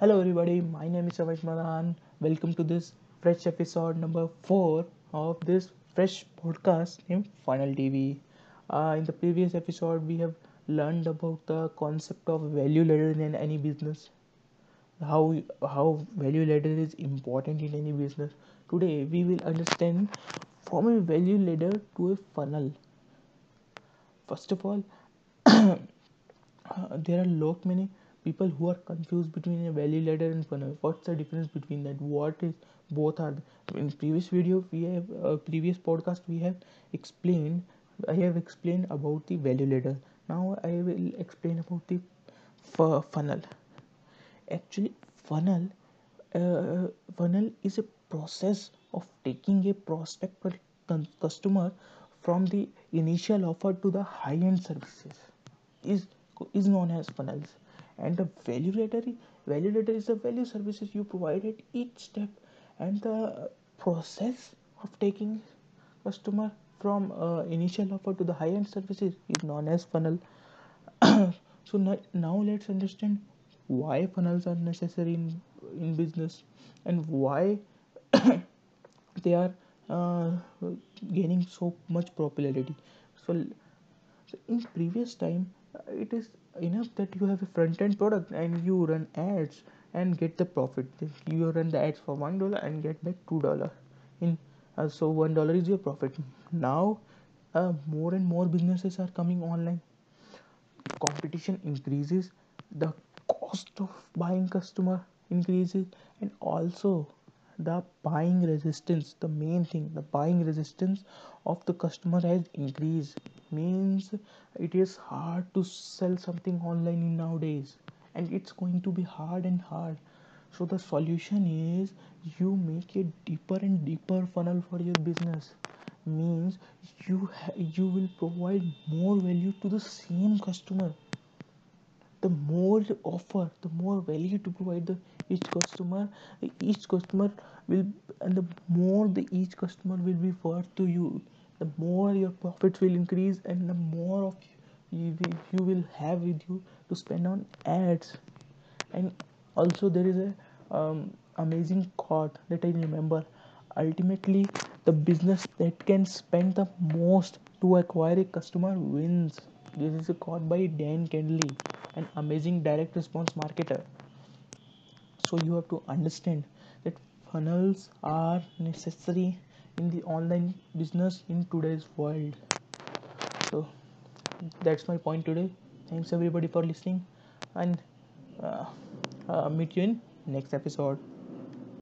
Hello, everybody. My name is Avais Madan. Welcome to this fresh episode number four of this fresh podcast named Funnel TV. Uh, in the previous episode, we have learned about the concept of value ladder in any business. How how value ladder is important in any business. Today, we will understand from a value ladder to a funnel. First of all, there are lot many people who are confused between a value ladder and funnel. What's the difference between that? What is both are in previous video we have uh, previous podcast we have explained i have explained about the value ladder. Now i will explain about the f- funnel. Actually funnel uh, funnel is a process of taking a prospect customer from the initial offer to the high end services. Is is known as funnels and the value ladder is the value services you provide at each step. And the process of taking customer from uh, initial offer to the high end services is known as funnel. So now, now let's understand why funnels are necessary in, in business and why they are uh, gaining so much popularity. So, so in previous time it is enough that you have a front end product and you run ads and get the profit. You run the ads for one dollar and get back two dollar. In uh, so one dollar is your profit. Now uh, more and more businesses are coming online. Competition increases the cost of buying customer increases and also the buying resistance the main thing the buying resistance of the customer has increased means it is hard to sell something online in nowadays. And it's going to be hard and hard. So the solution is you make a deeper and deeper funnel for your business. Means you ha- you will provide more value to the same customer. The more you offer the more value to provide the each customer each customer will and the more the each customer will be worth to you the more your profits will increase and the more of you, you will have with you to spend on ads. And also there is a um, amazing quote that i remember. Ultimately the business that can spend the most to acquire a customer wins. This is a quote by dan kennedy an amazing direct response marketer. So you have to understand that funnels are necessary in the online business in today's world. So that's my point today. Thanks everybody for listening. And uh, uh, meet you in next episode